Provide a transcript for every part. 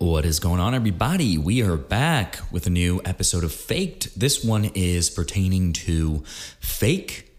What is going on, everybody? We are back with a new episode of Faked. This one is pertaining to fake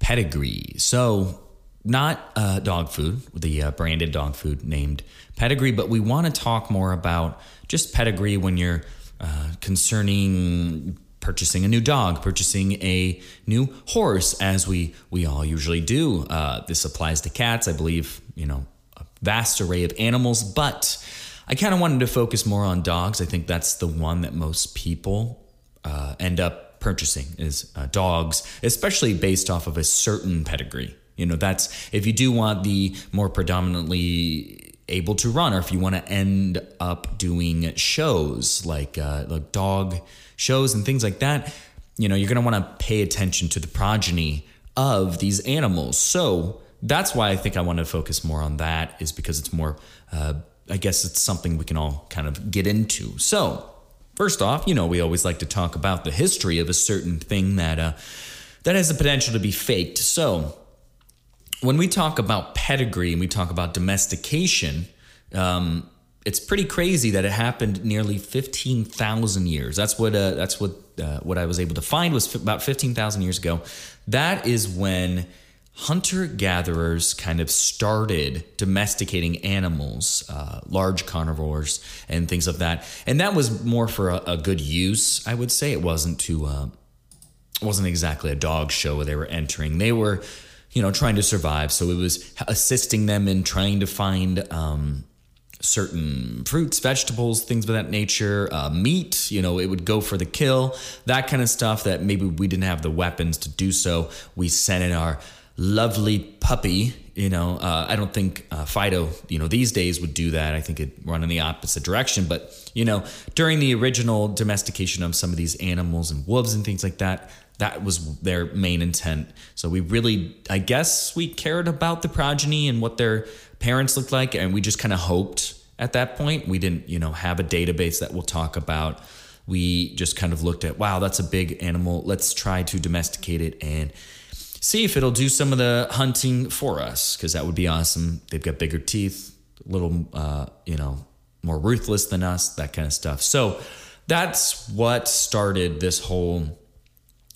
pedigree. So, not uh, dog food, the uh, branded dog food named pedigree, but we want to talk more about just pedigree when you're uh, concerning purchasing a new dog, purchasing a new horse, as we we all usually do. Uh, this applies to cats, I believe. You know, a vast array of animals, but I kind of wanted to focus more on dogs. I think that's the one that most people uh, end up purchasing is uh, dogs, especially based off of a certain pedigree. You know, that's if you do want the more predominantly able to run, or if you want to end up doing shows like uh, like dog shows and things like that. You know, you're going to want to pay attention to the progeny of these animals. So that's why I think I want to focus more on that, is because it's more uh, I guess it's something we can all kind of get into. So, first off, you know, we always like to talk about the history of a certain thing that uh, that has the potential to be faked. So, when we talk about pedigree and we talk about domestication, um, it's pretty crazy that it happened nearly fifteen thousand years. That's what uh, that's what uh, what I was able to find was f- about fifteen thousand years ago. That is when hunter gatherers kind of started domesticating animals, uh, large carnivores, and things of that. And that was more for a, a good use, I would say. It wasn't to, uh, wasn't exactly a dog show where they were entering. They were, you know, trying to survive. So it was assisting them in trying to find. Um, certain fruits, vegetables, things of that nature, uh, meat, you know, it would go for the kill, that kind of stuff that maybe we didn't have the weapons to do so. We sent in our lovely puppy. You know, uh, I don't think uh, Fido, you know, these days would do that. I think it run in the opposite direction. But you know, during the original domestication of some of these animals and wolves and things like that, that was their main intent. So we really, I guess, we cared about the progeny and what their parents looked like, and we just kind of hoped at that point. We didn't, you know, have a database that we'll talk about. We just kind of looked at, wow, that's a big animal. Let's try to domesticate it and see if it'll do some of the hunting for us because that would be awesome. They've got bigger teeth, a little, uh, you know, more ruthless than us, that kind of stuff. So that's what started this whole,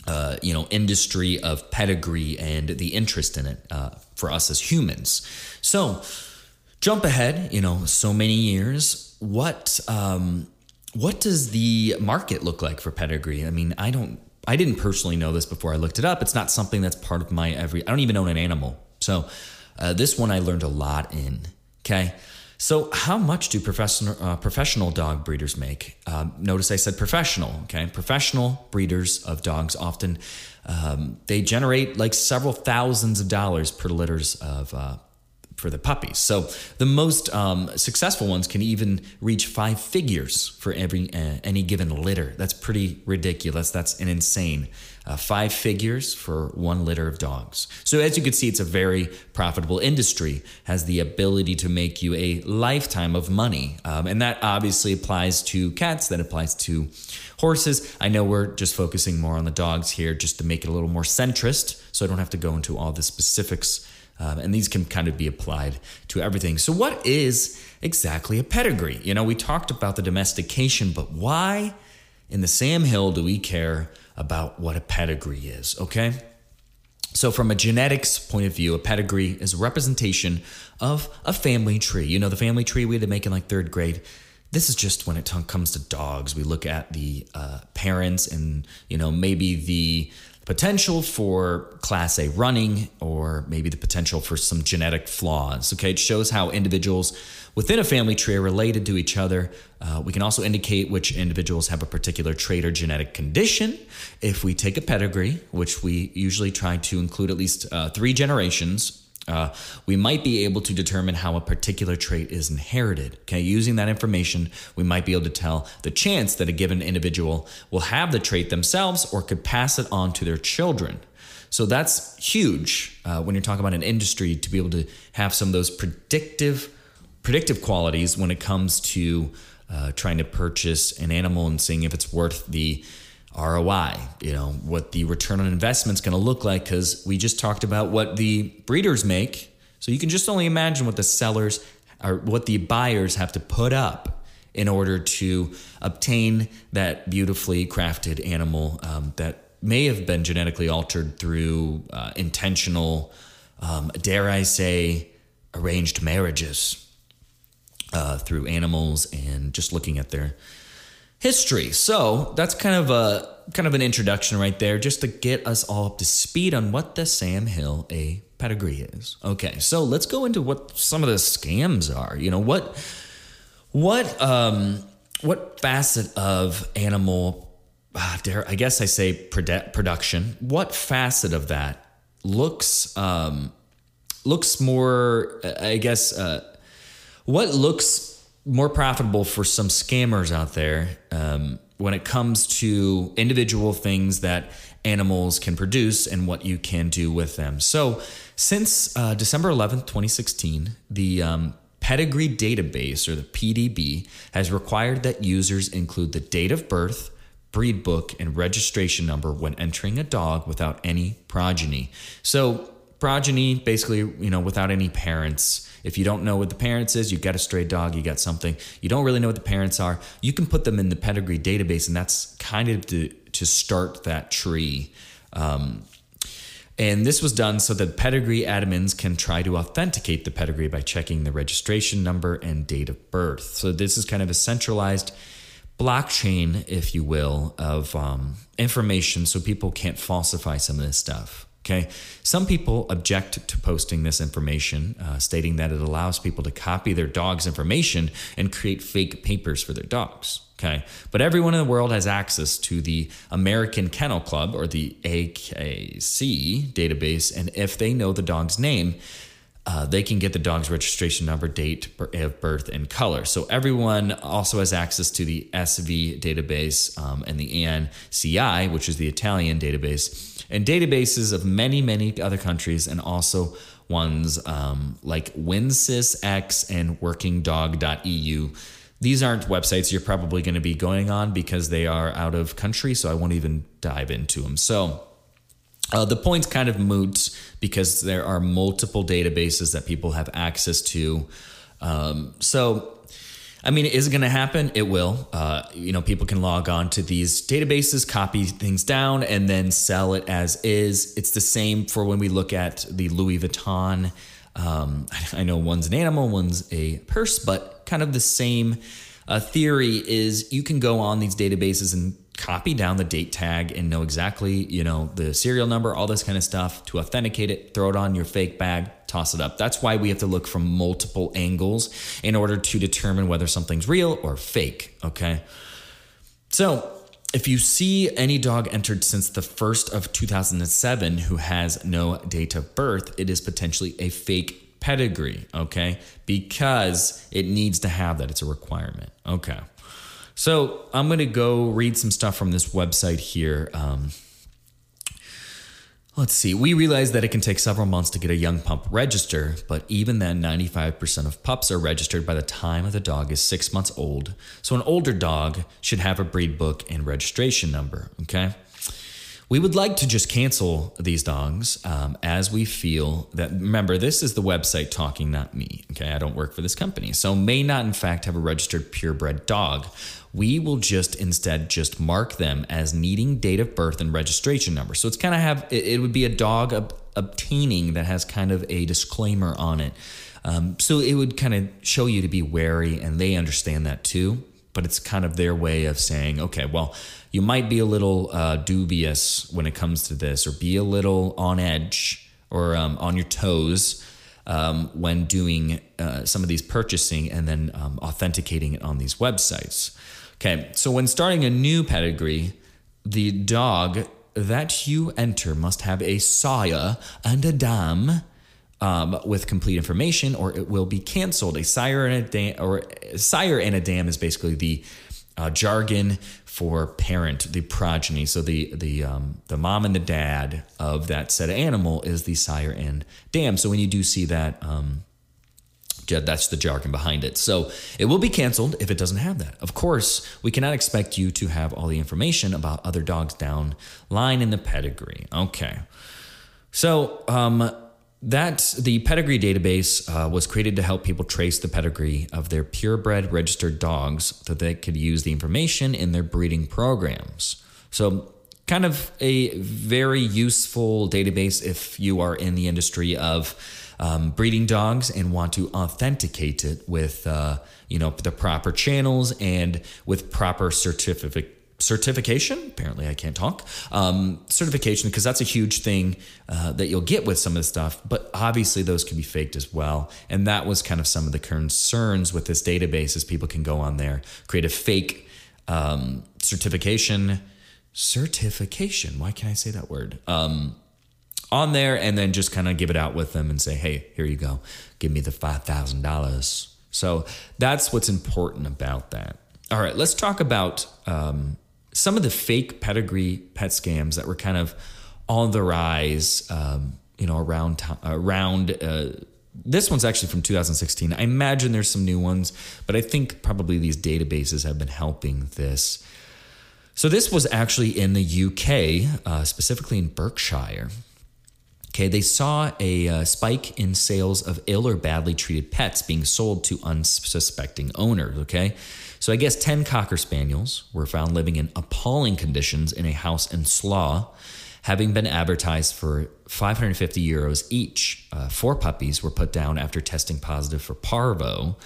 uh, you know, industry of pedigree and the interest in it uh, for us as humans. So jump ahead, you know, so many years. What um, what does the market look like for pedigree? I mean, I don't I didn't personally know this before I looked it up. It's not something that's part of my every. I don't even own an animal, so uh, this one I learned a lot in. Okay, so how much do professional uh, professional dog breeders make? Um, notice I said professional. Okay, professional breeders of dogs often um, they generate like several thousands of dollars per litters of uh, for the puppies. So the most um, successful ones can even reach five figures for every uh, any given litter. That's pretty ridiculous. That's an insane uh, five figures for one litter of dogs. So as you can see, it's a very profitable industry. Has the ability to make you a lifetime of money, um, and that obviously applies to cats. That applies to horses. I know we're just focusing more on the dogs here, just to make it a little more centrist, so I don't have to go into all the specifics um, and these can kind of be applied to everything. So, what is exactly a pedigree? You know, we talked about the domestication, but why in the Sam Hill do we care about what a pedigree is? Okay. So, from a genetics point of view, a pedigree is a representation of a family tree. You know, the family tree we had to make in like third grade. This is just when it comes to dogs. We look at the uh, parents and, you know, maybe the potential for class A running or maybe the potential for some genetic flaws. Okay, it shows how individuals within a family tree are related to each other. Uh, we can also indicate which individuals have a particular trait or genetic condition. If we take a pedigree, which we usually try to include at least uh, three generations, Uh, we might be able to determine how a particular trait is inherited. Okay, using that information, we might be able to tell the chance that a given individual will have the trait themselves or could pass it on to their children. So that's huge uh, when you're talking about an industry to be able to have some of those predictive predictive qualities when it comes to uh, trying to purchase an animal and seeing if it's worth the ROI, you know, what the return on investment is going to look like because we just talked about what the breeders make. So you can just only imagine what the sellers or what the buyers have to put up in order to obtain that beautifully crafted animal um, that may have been genetically altered through uh, intentional, um, dare I say, arranged marriages uh, through animals and just looking at their history. So that's kind of a kind of an introduction right there, just to get us all up to speed on what the Sam Hill A pedigree is. Okay, so let's go into what some of the scams are. You know what what um what facet of animal uh, dare I guess I say produ- production. What facet of that looks um looks more I guess uh, what looks more profitable for some scammers out there um, when it comes to individual things that animals can produce and what you can do with them. So, since uh, December 11th, 2016, the um, Pedigree Database, or the PDB, has required that users include the date of birth, breed book, and registration number when entering a dog without any progeny. So, progeny, basically, you know, without any parents. If you don't know what the parents is, you got a stray dog, you got something. You don't really know what the parents are. You can put them in the pedigree database, and that's kind of to to start that tree. Um, and this was done so that pedigree admins can try to authenticate the pedigree by checking the registration number and date of birth. So this is kind of a centralized blockchain, if you will, of um, information so people can't falsify some of this stuff. Okay. Some people object to posting this information, uh, stating that it allows people to copy their dog's information and create fake papers for their dogs. Okay. But everyone in the world has access to the American Kennel Club or the AKC database. And if they know the dog's name, uh, they can get the dog's registration number, date of birth, and color. So everyone also has access to the SV database um, and the ANCI, which is the Italian database and databases of many, many other countries, and also ones um, like WinSysX and WorkingDog.eu. These aren't websites you're probably going to be going on because they are out of country, so I won't even dive into them. So, uh, the point's kind of moot because there are multiple databases that people have access to. Um, so, I mean, is it going to happen? It will. Uh, you know, people can log on to these databases, copy things down, and then sell it as is. It's the same for when we look at the Louis Vuitton. Um, I know one's an animal, one's a purse, but kind of the same uh, theory is you can go on these databases and copy down the date tag and know exactly, you know, the serial number, all this kind of stuff to authenticate it, throw it on your fake bag, toss it up. That's why we have to look from multiple angles in order to determine whether something's real or fake. Okay. So, if you see any dog entered since the 1st of 2007 who has no date of birth, it is potentially a fake pedigree, okay? Because it needs to have that. It's a requirement. Okay. So I'm going to go read some stuff from this website here. Um, Let's see. We realize that it can take several months to get a young pup registered, but even then, 95% of pups are registered by the time the dog is six months old. So, an older dog should have a breed book and registration number, okay? We would like to just cancel these dogs um, as we feel that, remember, this is the website talking, not me. Okay. I don't work for this company. So, may not, in fact, have a registered purebred dog. We will just instead just mark them as needing date of birth and registration number. So, it's kind of have, it, it, would be a dog ob- obtaining that has kind of a disclaimer on it. Um, so, it would kind of show you to be wary, and they understand that too. But it's kind of their way of saying, okay, well, you might be a little uh, dubious when it comes to this, or be a little on edge or um, on your toes um, when doing uh, some of these purchasing and then um, authenticating it on these websites. Okay, so when starting a new pedigree, the dog that you enter must have a sire and a dam um, with complete information, or it will be canceled. A sire and a dam, or a sire and a dam is basically the uh, jargon for parent, the progeny. So the the um, the mom and the dad of that said animal is the sire and dam. So when you do see that. Um, that's the jargon behind it. So it will be canceled if it doesn't have that. Of course, we cannot expect you to have all the information about other dogs down line in the pedigree. Okay. So um, that the pedigree database uh, was created to help people trace the pedigree of their purebred registered dogs so they could use the information in their breeding programs. So kind of a very useful database if you are in the industry of um, breeding dogs and want to authenticate it with uh, you know the proper channels and with proper certificate certification. Apparently, I can't talk. Um, certification, because that's a huge thing uh, that you'll get with some of this stuff. But obviously, those can be faked as well. And that was kind of some of the concerns with this database, is people can go on there, create a fake um, certification. Certification. Why can't I say that word? Um, on there, and then just kind of give it out with them and say, "Hey, here you go. Give me the five thousand dollars." So that's what's important about that. All right, let's talk about um, some of the fake pedigree pet scams that were kind of on the rise, um, you know, around around. Uh, this one's actually from 2016. I imagine there's some new ones, but I think probably these databases have been helping this. So this was actually in the UK, uh, specifically in Berkshire. Okay, they saw a uh, spike in sales of ill or badly treated pets being sold to unsuspecting owners. Okay, so I guess 10 Cocker Spaniels were found living in appalling conditions in a house in Slough, having been advertised for 550 euros each. Uh, four puppies were put down after testing positive for parvo.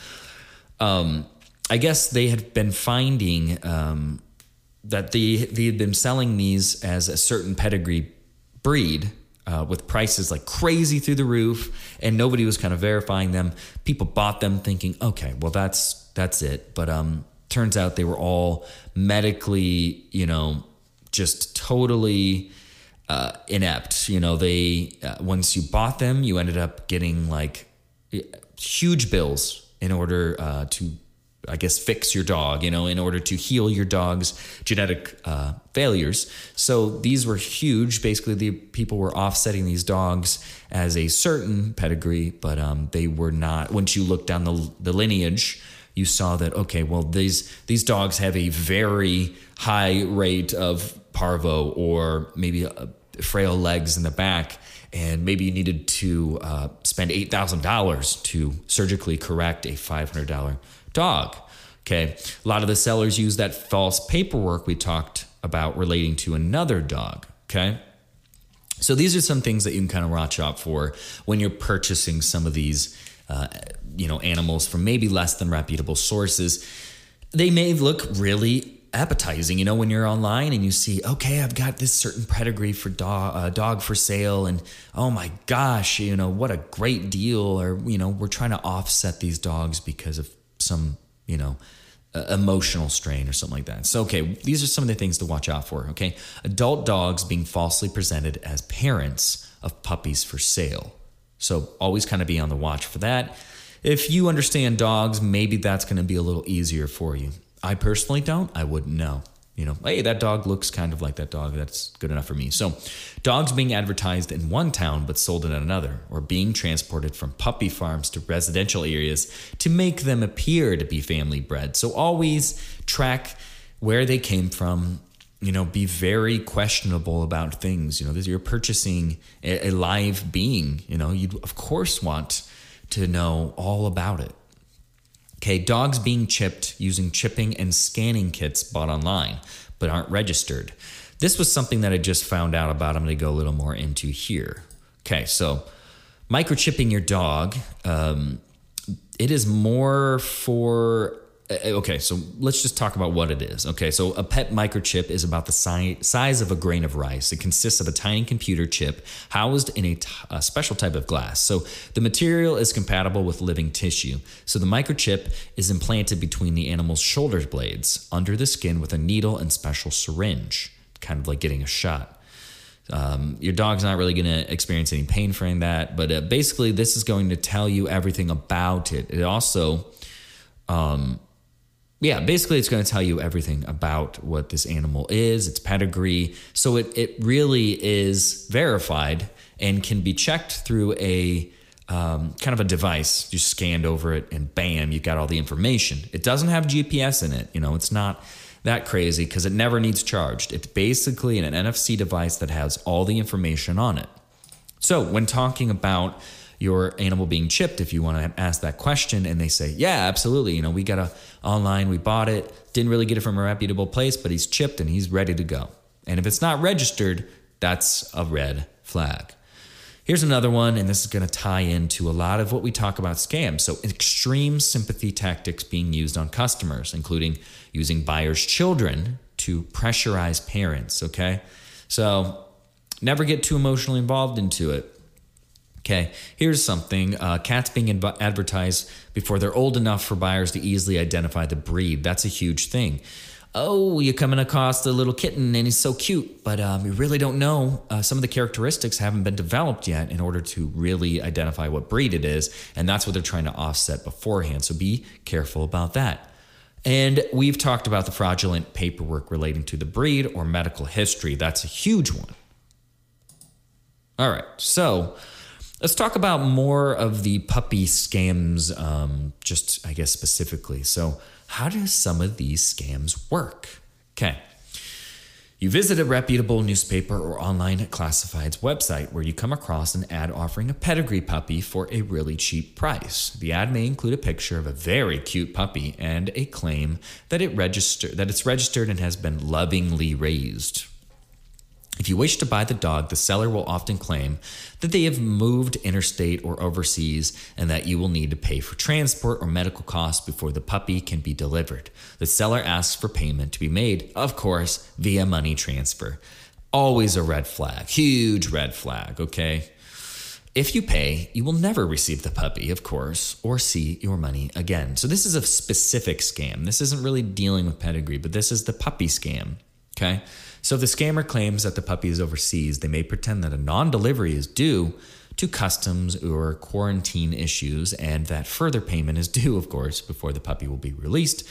Um, I guess they had been finding um, that they, they had been selling these as a certain pedigree breed uh, with prices like crazy through the roof, and nobody was kind of verifying them. People bought them thinking, okay, well that's that's it. But um, turns out they were all medically, you know, just totally uh, inept. You know, they uh, once you bought them, you ended up getting like huge bills in order uh, to, I guess, fix your dog. You know, in order to heal your dog's genetic uh, failures. So these were huge. Basically, the people were offsetting these dogs as a certain pedigree, but um, they were not. Once you look down the the lineage you saw that okay, well these these dogs have a very high rate of parvo or maybe a, uh, frail legs in the back, and maybe you needed to uh, spend eight thousand dollars to surgically correct a five hundred dollar dog. Okay, a lot of the sellers use that false paperwork we talked about relating to another dog. Okay. So these are some things that you can kind of watch out for when you're purchasing some of these uh, you know animals from maybe less than reputable sources they may look really appetizing you know when you're online and you see okay i've got this certain pedigree for dog uh, dog for sale and oh my gosh you know what a great deal or you know we're trying to offset these dogs because of some you know emotional strain or something like that so okay these are some of the things to watch out for okay adult dogs being falsely presented as parents of puppies for sale so always kind of be on the watch for that. If you understand dogs, maybe that's going to be a little easier for you. I personally don't. I wouldn't know. You know, hey, that dog looks kind of like that dog. That's good enough for me. So, dogs being advertised in one town but sold in another, or being transported from puppy farms to residential areas to make them appear to be family bred. So, always track where they came from you know, be very questionable about things. You know, you're purchasing a, a live being. You know, you'd of course want to know all about it. Okay, dogs being chipped using chipping and scanning kits bought online but aren't registered. This was something that I just found out about. I'm going to go a little more into here. Okay, so microchipping your dog. Um, it is more for okay, so let's just talk about what it is. Okay, so a pet microchip is about the si- size of a grain of rice. It consists of a tiny computer chip housed in a, t- a special type of glass. So the material is compatible with living tissue. So the microchip is implanted between the animal's shoulder blades under the skin with a needle and special syringe, kind of like getting a shot. Um, your dog's not really going to experience any pain from that, but uh, basically, this is going to tell you everything about it. It also, um, yeah, basically, it's going to tell you everything about what this animal is, its pedigree. So it it really is verified and can be checked through a um, kind of a device. You scanned over it, and bam, you got all the information. It doesn't have GPS in it. You know, it's not that crazy because it never needs charged. It's basically an NFC device that has all the information on it. So when talking about your animal being chipped, if you want to ask that question, and they say, "Yeah, absolutely," you know, we got a online, we bought it, didn't really get it from a reputable place, but he's chipped and he's ready to go. And if it's not registered, that's a red flag. Here's another one, and this is going to tie into a lot of what we talk about scams. So, extreme sympathy tactics being used on customers, including using buyers' children to pressurize parents. Okay. So, never get too emotionally involved into it. Okay, here's something uh, cats being advertised before they're old enough for buyers to easily identify the breed. That's a huge thing oh, you're coming across the little kitten and he's so cute, but um, you really don't know. Uh, some of the characteristics haven't been developed yet in order to really identify what breed it is. And that's what they're trying to offset beforehand. So be careful about that. And we've talked about the fraudulent paperwork relating to the breed or medical history. That's a huge one. All right. So let's talk about more of the puppy scams, um, just, I guess, specifically. So, how do some of these scams work? Okay. You visit a reputable newspaper or online classifieds website where you come across an ad offering a pedigree puppy for a really cheap price. The ad may include a picture of a very cute puppy and a claim that it register that it's registered and has been lovingly raised. If you wish to buy the dog, the seller will often claim that they have moved interstate or overseas and that you will need to pay for transport or medical costs before the puppy can be delivered. The seller asks for payment to be made, of course, via money transfer. Always a red flag, huge red flag, okay? If you pay, you will never receive the puppy, of course, or see your money again. So, this is a specific scam. This isn't really dealing with pedigree, but this is the puppy scam, okay? So if the scammer claims that the puppy is overseas, they may pretend that a non delivery is due to customs or quarantine issues and that further payment is due, of course, before the puppy will be released.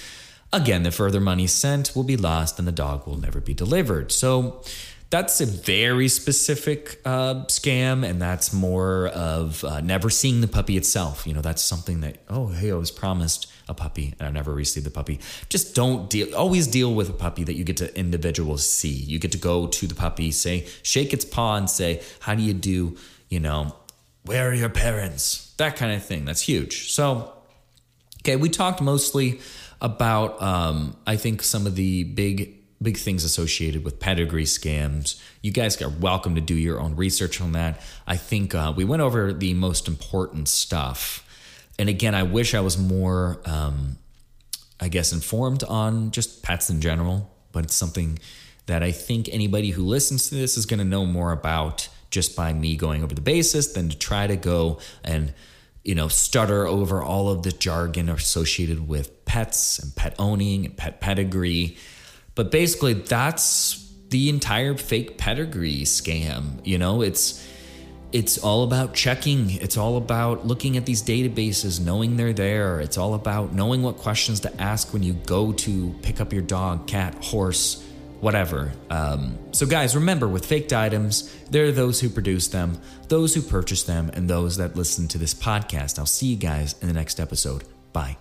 Again, the further money sent will be lost and the dog will never be delivered. So that's a very specific uh, scam, and that's more of uh, never seeing the puppy itself. You know, that's something that, oh, hey, I was promised a puppy and I never received the puppy. Just don't deal, always deal with a puppy that you get to individuals see. You get to go to the puppy, say, shake its paw and say, how do you do, you know, where are your parents? That kind of thing. That's huge. So, okay, we talked mostly about, um, I think, some of the big big things associated with pedigree scams. You guys are welcome to do your own research on that. I think uh, we went over the most important stuff and again, I wish I was more, um, I guess, informed on just pets in general, but it's something that I think anybody who listens to this is going to know more about just by me going over the basis than to try to go and you know stutter over all of the jargon associated with pets and pet owning and pet pedigree. But basically that's the entire fake pedigree scam you know? It's it's all about checking. It's all about looking at these databases, knowing they're there. It's all about knowing what questions to ask when you go to pick up your dog, cat, horse, whatever. Um, so, guys, remember with faked items, there are those who produce them, those who purchase them, and those that listen to this podcast. I'll see you guys in the next episode. Bye.